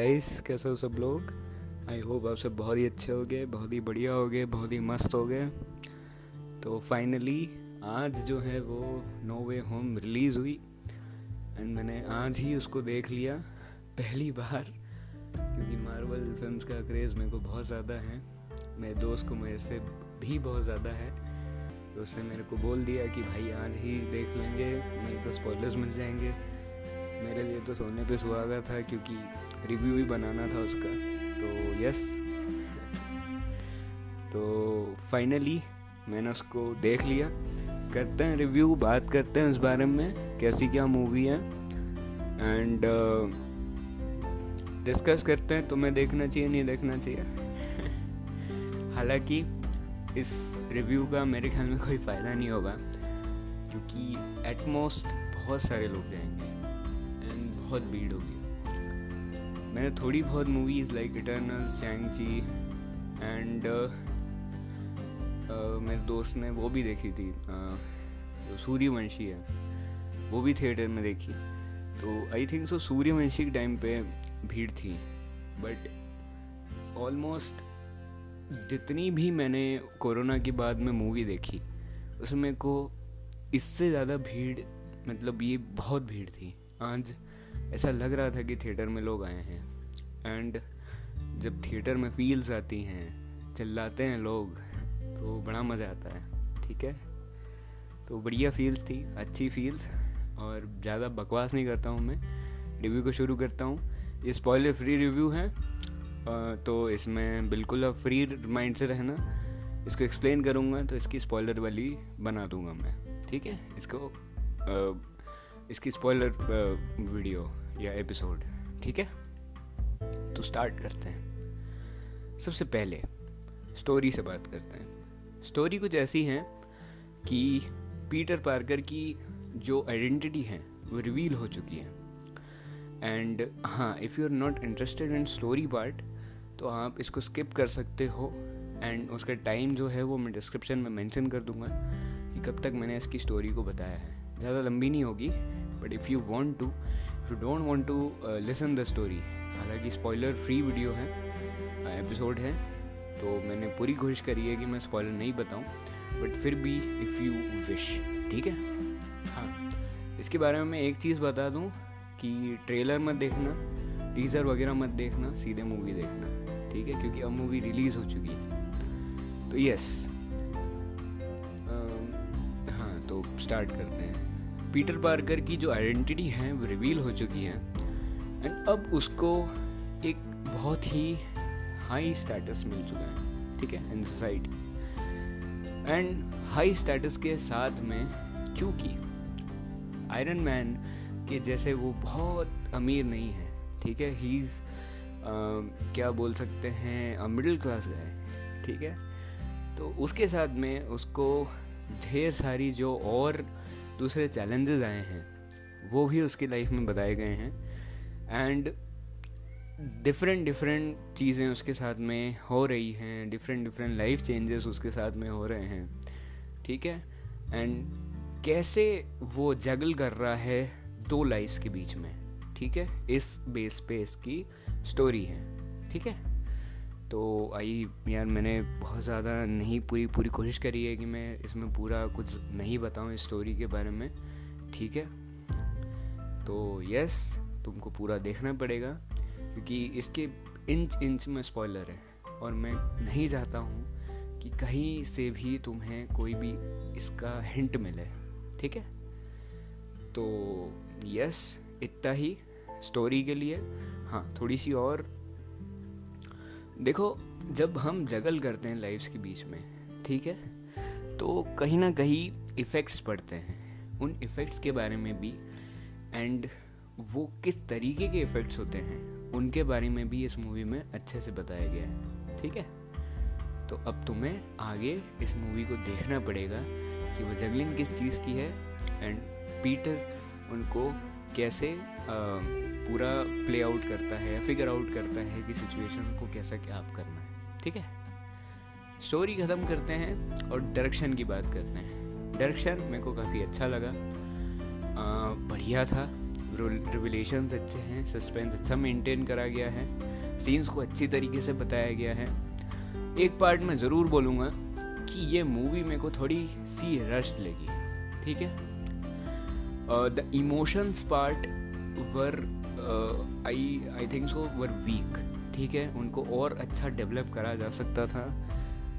Guys कैसे हो सब लोग? आई होप आप सब बहुत ही अच्छे हो गए, बहुत ही बढ़िया हो गए, बहुत ही मस्त हो गए। तो फाइनली आज जो है वो नो वे होम रिलीज़ हुई। एंड मैंने आज ही उसको देख लिया, पहली बार। क्योंकि मार्वल फिल्म्स का क्रेज़ मेरे को बहुत ज़्यादा है। मेरे दोस्त को मेरे से भी बहुत ज़्यादा है। तो उसने मेरे को बोल दिया कि भाई आज ही देख लेंगे, नहीं तो स्पॉयलर्स मिल जाएँगे। मेरे लिए तो सोने पे सुहागा था, क्योंकि रिव्यू भी बनाना था उसका। तो यस तो फाइनली मैंने उसको देख लिया। करते हैं रिव्यू बात करते हैं उस बारे में, कैसी क्या मूवी है। एंड डिस्कस करते हैं, तुम्हें देखना चाहिए, नहीं देखना चाहिए। हालाँकि इस रिव्यू का मेरे ख्याल में कोई फ़ायदा नहीं होगा, क्योंकि एटमोस्ट बहुत सारे लोग जाएँगे एंड बहुत भीड़ होगी। मैंने थोड़ी बहुत movies like Eternal Shang-Chi and मेरे दोस्त ने वो भी देखी थी uh, जो सूर्यवंशी है वो भी थिएटर में देखी। तो आई थिंक सो सूर्यवंशी के टाइम पे भीड़ थी बट ऑलमोस्ट जितनी भी मैंने कोरोना के बाद में मूवी देखी उसमें को इससे ज़्यादा भीड़ मतलब ये बहुत भीड़ थी। आज ऐसा लग रहा था कि थिएटर में लोग आए हैं। एंड जब थिएटर में फील्स आती हैं, चिल्लाते हैं लोग तो बड़ा मज़ा आता है, ठीक है? तो बढ़िया फील्स थी, अच्छी फील्स और ज़्यादा बकवास नहीं करता हूँ मैं। रिव्यू को शुरू करता हूँ। ये स्पॉइलर फ्री रिव्यू है। तो इसमें बिल्कुल अब फ्री माइंड से रहना। इसको एक्सप्लेन करूँगा तो इसकी स्पॉइलर वाली बना दूँगा मैं, ठीक है? इसको इसकी स्पॉइलर वीडियो या एपिसोड ठीक है? तो स्टार्ट करते हैं। सबसे पहले स्टोरी से बात करते हैं। स्टोरी कुछ ऐसी है कि पीटर पार्कर की जो आइडेंटिटी है, वो रिवील हो चुकी है। एंड हाँ if you are not interested in story part तो आप इसको स्किप कर सकते हो। एंड उसका टाइम जो है, वो मैं डिस्क्रिप्शन में मेंशन कर दूँगा कि कब तक मैंने इसकी स्टोरी को बताया है। ज़्यादा लंबी नहीं होगी but if you want to you don't want to listen the story हालाँकि स्पॉयलर फ्री वीडियो है एपिसोड है तो मैंने पूरी कोशिश करी है कि मैं स्पॉयलर नहीं बताऊँ बट फिर भी इफ़ यू विश ठीक है? हाँ इसके बारे में मैं एक चीज़ बता दूँ कि ट्रेलर मत देखना टीज़र वगैरह मत देखना, सीधे मूवी देखना, ठीक है? क्योंकि अब मूवी रिलीज़ हो चुकी है। तो यस हाँ तो स्टार्ट करते हैं। पीटर पार्कर की जो आइडेंटिटी है, वो रिवील हो चुकी है। एंड अब उसको एक बहुत ही हाई स्टेटस मिल चुका है, ठीक है in society and high status के साथ में चूँकि आयरन मैन के जैसे वो बहुत अमीर नहीं है, ठीक है ही इज़ क्या बोल सकते हैं मिडिल क्लास गए ठीक है। तो उसके साथ में उसको ढेर सारी जो और दूसरे चैलेंजेस आए हैं, वो भी उसकी लाइफ में बताए गए हैं। एंड डिफरेंट डिफरेंट चीज़ें उसके साथ में हो रही हैं डिफरेंट डिफरेंट लाइफ चेंजेस उसके साथ में हो रहे हैं। ठीक है? एंड कैसे वो जगल कर रहा है दो लाइफ्स के बीच में? ठीक है? इस बेस पे इसकी स्टोरी है। ठीक है? तो आई, यार मैंने बहुत ज़्यादा नहीं, पूरी पूरी कोशिश करी है कि मैं इसमें पूरा कुछ नहीं बताऊँ इस स्टोरी के बारे में, ठीक है? तो यस तुमको पूरा देखना पड़ेगा, क्योंकि इसके इंच इंच में स्पॉइलर है, और मैं नहीं चाहता हूँ कि कहीं से भी तुम्हें कोई भी इसका हिंट मिले, ठीक है? तो यस इतना ही स्टोरी के लिए। हाँ थोड़ी सी और देखो, जब हम जगल करते हैं लाइफ्स के बीच में, ठीक है तो कहीं ना कहीं इफ़ेक्ट्स पड़ते हैं। उन इफ़ेक्ट्स के बारे में भी एंड वो किस तरीके के इफ़ेक्ट्स होते हैं, उनके बारे में भी इस मूवी में अच्छे से बताया गया है, ठीक है? तो अब तुम्हें आगे इस मूवी को देखना पड़ेगा कि वो जगलिंग किस चीज़ की है एंड पीटर उनको कैसे पूरा प्ले आउट करता है फिगर आउट करता है कि सिचुएशन को कैसा क्या आप करना है। ठीक है? स्टोरी ख़त्म करते हैं और डायरेक्शन की बात करते हैं। डायरेक्शन मेरे को काफ़ी अच्छा लगा। बढ़िया था। रिविलेशन अच्छे हैं सस्पेंस अच्छा मेंटेन करा गया है। सीन्स को अच्छी तरीके से बताया गया है। एक पार्ट में ज़रूर बोलूँगा कि ये मूवी मेरे को थोड़ी सी रश लगी। ठीक है? The emotions part were I I think so were weak ठीक है? उनको और अच्छा डेवलप करा जा सकता था।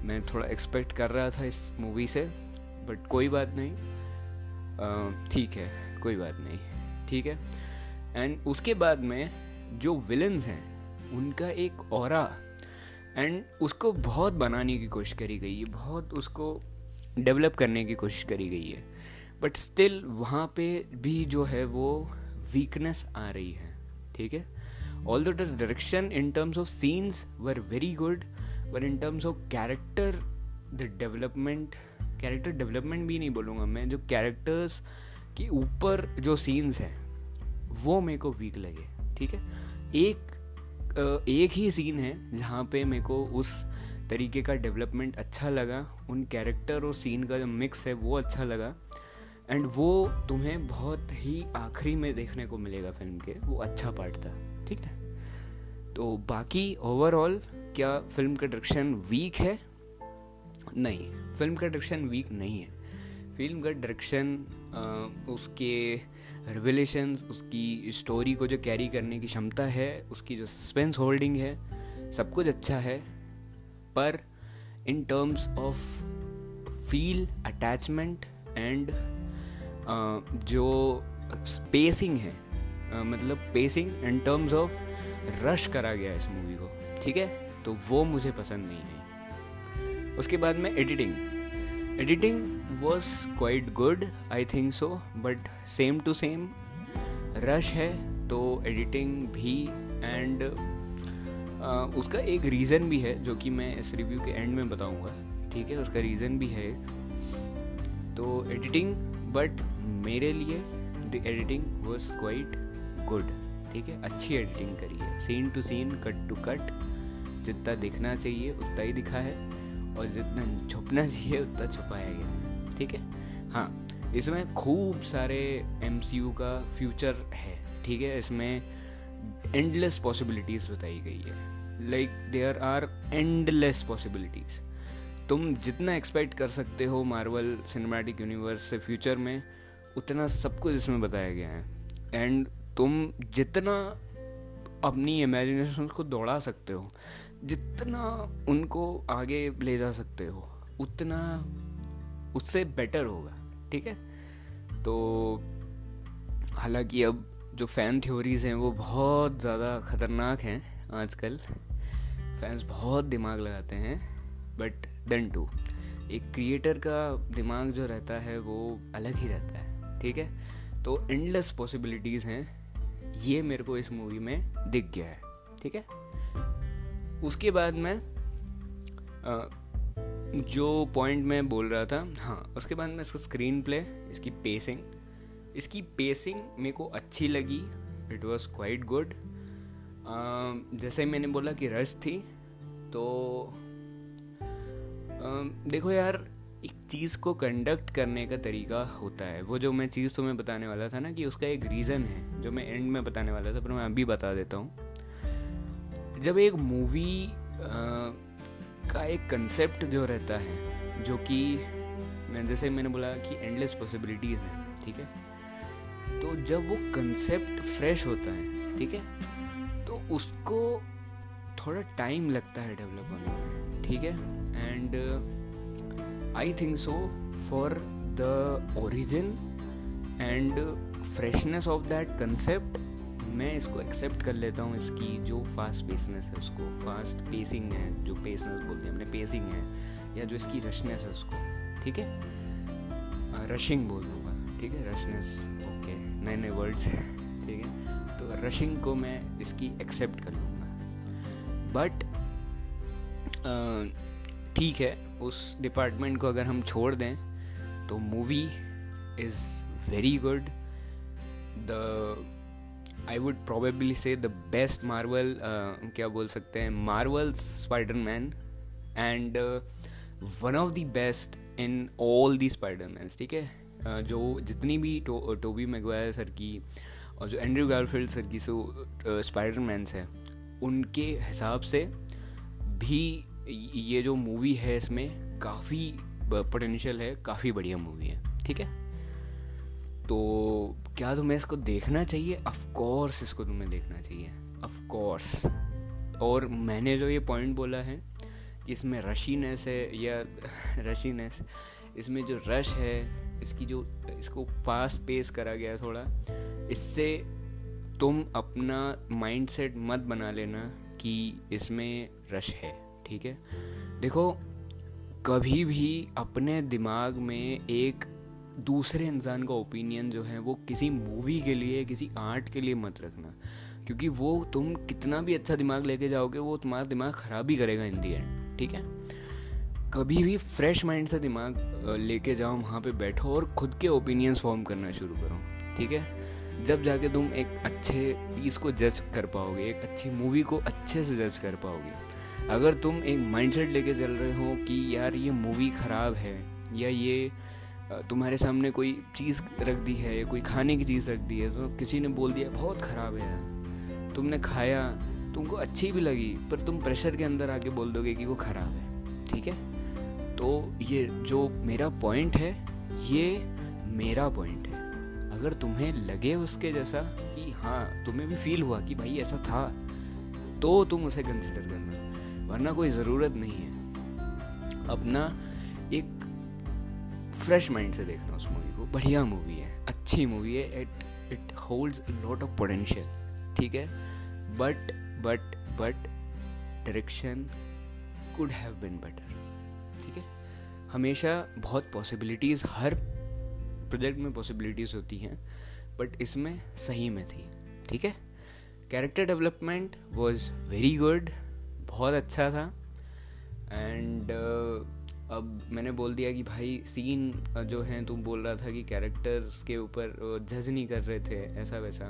मैं थोड़ा एक्सपेक्ट कर रहा था इस मूवी से बट कोई बात नहीं। Uh, ठीक है कोई बात नहीं ठीक है? एंड उसके बाद में जो विलन्स हैं उनका एक और एंड उसको बहुत बनाने की कोशिश करी गई है बहुत उसको डेवलप करने की कोशिश करी गई है। बट स्टिल वहाँ पे भी जो है वो वीकनेस आ रही है ठीक है all the direction in terms of scenes were very good were in terms of character the development character development भी नहीं बोलूँगा मैं, जो कैरेक्टर्स के ऊपर जो सीन्स हैं, वो मेरे को वीक लगे, ठीक है? एक एक ही सीन है जहाँ पे मेरे को उस तरीके का डेवलपमेंट अच्छा लगा, उन कैरेक्टर और सीन का जो मिक्स है वो अच्छा लगा एंड वो तुम्हें बहुत ही आखिरी में देखने को मिलेगा फ़िल्म के। वो अच्छा पार्ट था, ठीक है? तो बाकी ओवरऑल क्या फ़िल्म का डायरेक्शन वीक है? नहीं फ़िल्म का डायरेक्शन वीक नहीं है। फ़िल्म का डायरेक्शन उसके रिविलेशंस उसकी स्टोरी को जो कैरी करने की क्षमता है, उसकी जो सस्पेंस होल्डिंग है, सब कुछ अच्छा है। पर in terms of feel attachment and जो पेसिंग है मतलब pacing in terms of rush करा गया इस मूवी को, ठीक है? तो वो मुझे पसंद नहीं है। उसके बाद में editing editing was quite good I think so but same to same rush है तो एडिटिंग भी एंड उसका एक रीज़न भी है, जो कि मैं इस रिव्यू के एंड में बताऊँगा, ठीक है? उसका रीज़न भी है तो एडिटिंग बट मेरे लिए the editing was quite good ठीक है? अच्छी एडिटिंग करी है। Scene to scene cut to cut जितना दिखना चाहिए उतना ही दिखा है, और जितना छुपना चाहिए उतना छुपाया गया है, ठीक है? हाँ इसमें खूब सारे एमसीयू का फ्यूचर है, ठीक है? इसमें एंडलेस पॉसिबिलिटीज़ बताई गई है। Like there are endless possibilities तुम जितना एक्सपेक्ट कर सकते हो मार्वल सिनेमैटिक यूनिवर्स से फ्यूचर में उतना सब कुछ इसमें बताया गया है। एंड तुम जितना अपनी इमेजिनेशन को दौड़ा सकते हो, जितना उनको आगे ले जा सकते हो, उतना उससे बेटर होगा, ठीक है? तो हालाँकि अब जो फ़ैन थ्योरीज़ हैं वो बहुत ज़्यादा ख़तरनाक हैं आजकल। फैंस बहुत दिमाग लगाते हैं बट देन टू एक क्रिएटर का दिमाग जो रहता है वो अलग ही रहता है। ठीक है? तो एंडलेस पॉसिबिलिटीज़ हैं। ये मेरे को इस मूवी में दिख गया है। ठीक है? उसके बाद में जो पॉइंट मैं बोल रहा था हाँ उसके बाद में इसका स्क्रीन प्ले इसकी पेसिंग इसकी पेसिंग मेरे को अच्छी लगी। इट वॉज़ क्वाइट गुड जैसे मैंने बोला कि रश थी तो आ, देखो यार चीज़ को कंडक्ट करने का तरीका होता है। वो जो मैं चीज़ तुम्हें बताने वाला था ना कि उसका एक रीज़न है, जो मैं एंड में बताने वाला था, पर मैं अभी बता देता हूँ। जब एक मूवी का एक कंसेप्ट जो रहता है, जो कि जैसे मैंने बोला कि एंडलेस पॉसिबिलिटीज़ हैं, ठीक है? तो जब वो कंसेप्ट फ्रेश होता है, ठीक है? तो उसको थोड़ा टाइम लगता है डेवलप होने में, ठीक है? And I think so for the origin and freshness of that concept मैं इसको एक्सेप्ट कर लेता हूँ इसकी जो फास्ट पेसनेस है उसको। फास्ट पेसिंग है, जो पेसनेस बोलते हैं, अपने पेसिंग है, या जो इसकी रशनेस है उसको। ठीक है? रशिंग बोल दूँगा ठीक है? रशनेस ओके नए नए वर्ड्स हैं। ठीक है? तो रशिंग को मैं इसकी एक्सेप्ट कर लूँगा। बट ठीक है। उस डिपार्टमेंट को अगर हम छोड़ दें तो movie is very good the I would probably say the best Marvel क्या बोल सकते हैं Marvel's Spider-Man and one of the best in all the Spider-Man ठीक है? Uh, जो जितनी भी टोबी मैगवायर सर की और जो एंड्रयू गारफील्ड सर की सो स्पाइडरमैन है उनके हिसाब से भी ये जो मूवी है इसमें काफ़ी पोटेंशियल है, काफ़ी बढ़िया मूवी है, ठीक है? तो क्या तुम्हें इसको देखना चाहिए? ऑफ़ कोर्स इसको तुम्हें देखना चाहिए ऑफ़ कोर्स और मैंने जो ये पॉइंट बोला है कि इसमें रशीनेस है या रशीनेस इसमें जो रश है, इसकी जो, इसको फास्ट पेस करा गया थोड़ा, इससे तुम अपना माइंडसेट मत बना लेना कि इसमें रश है। ठीक है? देखो, कभी भी अपने दिमाग में एक दूसरे इंसान का ओपिनियन जो है, वो किसी मूवी के लिए, किसी आर्ट के लिए मत रखना। क्योंकि वो तुम कितना भी अच्छा दिमाग लेके जाओगे, वो तुम्हारा दिमाग ख़राब ही करेगा इन दी एंड ठीक है? कभी भी फ्रेश माइंड से दिमाग लेके जाओ, वहाँ पे बैठो और खुद के ओपिनियंस फॉर्म करना शुरू करो, ठीक है? जब जाके तुम एक अच्छे पीस को जज कर पाओगे, एक अच्छी मूवी को अच्छे से जज कर पाओगे अगर तुम एक माइंडसेट लेके चल रहे हो कि यार ये मूवी ख़राब है, या ये तुम्हारे सामने कोई चीज़ रख दी है, या कोई खाने की चीज़ रख दी है तो किसी ने बोल दिया, बहुत ख़राब है यार। तुमने खाया, तुमको अच्छी भी लगी, पर तुम प्रेशर के अंदर आके बोल दोगे कि वो ख़राब है। ठीक है? तो ये जो मेरा पॉइंट है, ये मेरा पॉइंट है। अगर तुम्हें लगे उसके जैसा कि हाँ तुम्हें भी फील हुआ कि भाई ऐसा था तो तुम उसे कंसिडर करना। वरना कोई ज़रूरत नहीं है। अपना एक फ्रेश माइंड से देखना उस मूवी को। बढ़िया मूवी है, अच्छी मूवी है। It it holds lot of potential ठीक है? But but but direction could have been better ठीक है? हमेशा बहुत पॉसिबिलिटीज़ हर प्रोजेक्ट में पॉसिबिलिटीज़ होती हैं बट इसमें सही में थी, ठीक है? Character development was very good बहुत अच्छा था। एंड uh, अब मैंने बोल दिया कि भाई सीन जो है तुम बोल रहा था कि कैरेक्टर्स के ऊपर जज नहीं कर रहे थे ऐसा वैसा।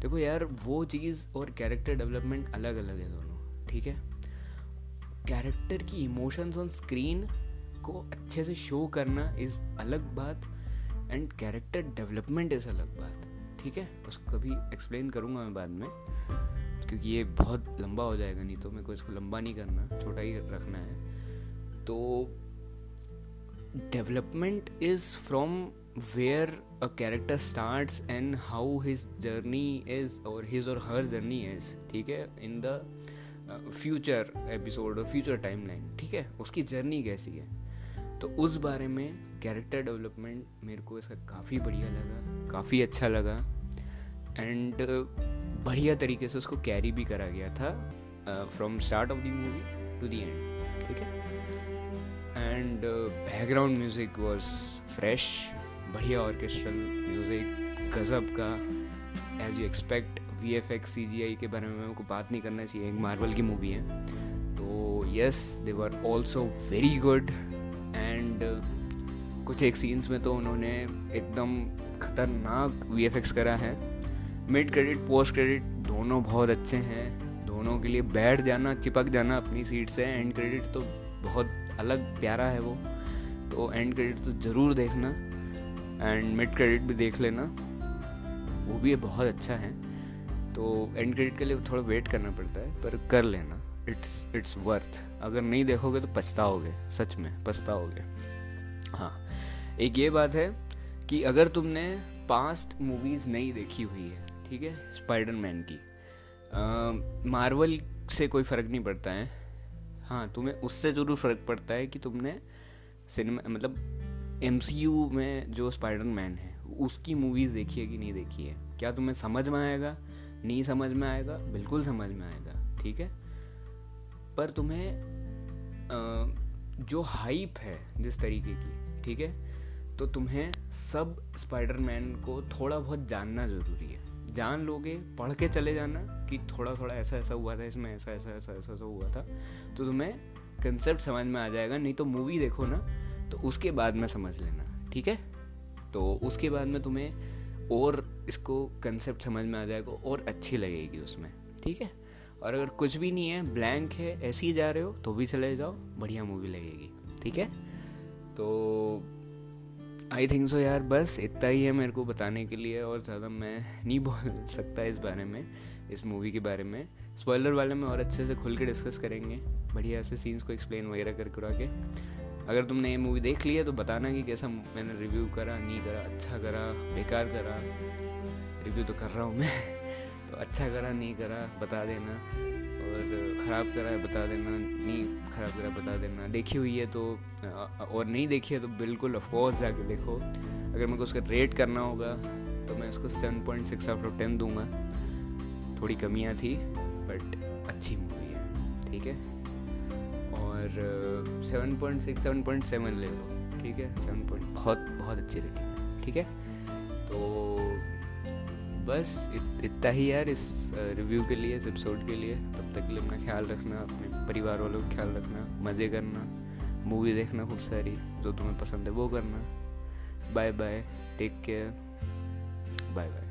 देखो यार वो चीज़ और कैरेक्टर डेवलपमेंट अलग अलग है दोनों ठीक है? कैरेक्टर की इमोशंस ऑन स्क्रीन को अच्छे से शो करना इज़ अलग बात एंड कैरेक्टर डेवलपमेंट इज़ अलग बात ठीक है? उसको कभी एक्सप्लेन करूँगा मैं बाद में। क्योंकि ये बहुत लंबा हो जाएगा, नहीं तो मेरे को इसको लंबा नहीं करना, छोटा ही रखना है। तो development is from where a character starts and how his journey is, or his or her journey is, ठीक है? इन द फ्यूचर एपिसोड और फ्यूचर टाइम लाइन ठीक है? उसकी जर्नी कैसी है? तो उस बारे में कैरेक्टर डेवलपमेंट मेरे को इसका काफ़ी बढ़िया लगा, काफ़ी अच्छा लगा। एंड बढ़िया तरीके से उसको कैरी भी करा गया था from start of the movie to the end ठीक है? And background music was fresh बढ़िया ऑर्केस्ट्रल म्यूज़िक गज़ब का। As you expect V F X C G I के बारे में मेरे को बात नहीं करना चाहिए, एक मार्वल की मूवी है। तो yes they were also very good and कुछ एक सीन्स में तो उन्होंने एकदम खतरनाक वी एफ़ एक्स करा है। मिड क्रेडिट, पोस्ट क्रेडिट दोनों बहुत अच्छे हैं। दोनों के लिए बैठ जाना, चिपक जाना अपनी सीट से। एंड क्रेडिट तो बहुत अलग प्यारा है वो। तो एंड क्रेडिट तो ज़रूर देखना। एंड मिड क्रेडिट भी देख लेना। वो भी बहुत अच्छा है। तो एंड क्रेडिट के लिए थोड़ा वेट करना पड़ता है, पर कर लेना। It's it's worth. अगर नहीं देखोगे तो पछताओगे, सच में पछताओगे। हाँ एक ये बात है कि अगर तुमने पास्ट मूवीज़ नहीं देखी हुई है ठीक है? स्पाइडर मैन की मार्वल से कोई फ़र्क नहीं पड़ता है। हाँ तुम्हें उससे ज़रूर फ़र्क पड़ता है कि तुमने सिनेमा मतलब एमसीयू में जो स्पाइडर मैन है, उसकी मूवीज़ देखी है कि नहीं देखी है? क्या तुम्हें समझ में आएगा? नहीं समझ में आएगा? बिल्कुल समझ में आएगा, ठीक है? पर तुम्हें जो हाइप है जिस तरीके की, ठीक है? तो तुम्हें सब स्पाइडरमैन को थोड़ा बहुत जानना ज़रूरी है। जान लोगे, पढ़ के चले जाना कि थोड़ा थोड़ा ऐसा ऐसा हुआ था इसमें ऐसा ऐसा ऐसा ऐसा ऐसा हुआ था। तो तुम्हें कंसेप्ट समझ में आ जाएगा, नहीं तो मूवी देखो ना तो उसके बाद में समझ लेना, ठीक है? तो उसके बाद में तुम्हें और इसको कंसेप्ट समझ में आ जाएगा और अच्छी लगेगी उसमें, ठीक है? और अगर कुछ भी नहीं है ब्लैंक है, ऐसे ही जा रहे हो तो भी चले जाओ, बढ़िया मूवी लगेगी, ठीक है? तो आई थिंक सो यार, बस इतना ही है मेरे को बताने के लिए और ज़्यादा मैं नहीं बोल सकता इस बारे में, इस मूवी के बारे में। स्पॉइलर वाले में और अच्छे से खुल के डिस्कस करेंगे, बढ़िया से सीन्स को एक्सप्लेन वगैरह कर करा के। अगर तुमने ये मूवी देख ली है तो बताना कि कैसा मैंने रिव्यू करा, नहीं करा अच्छा करा, बेकार करा। रिव्यू तो कर रहा हूँ मैं तो अच्छा करा, नहीं करा, बता देना। और ख़राब करा है, बता देना। नहीं, ख़राब करा बता देना। देखी हुई है तो और नहीं देखी है तो बिल्कुल ऑफकोर्स जाके देखो। अगर मेरे को उसका रेट करना होगा तो मैं उसको seven point six out of ten दूँगा। थोड़ी कमियाँ थी बट अच्छी मूवी है, ठीक है? और seven point six seven point seven ले लो, ठीक है? सेवन पॉइंट बहुत बहुत अच्छी रेटिंग है, ठीक है? तो बस इत, इतना ही यार इस रिव्यू के लिए इस एपिसोड के लिए। तब तक के लिए अपना ख्याल रखना अपने परिवार वालों का ख्याल रखना मज़े करना मूवी देखना खूब सारी जो तुम्हें पसंद है वो करना। Bye bye take care bye bye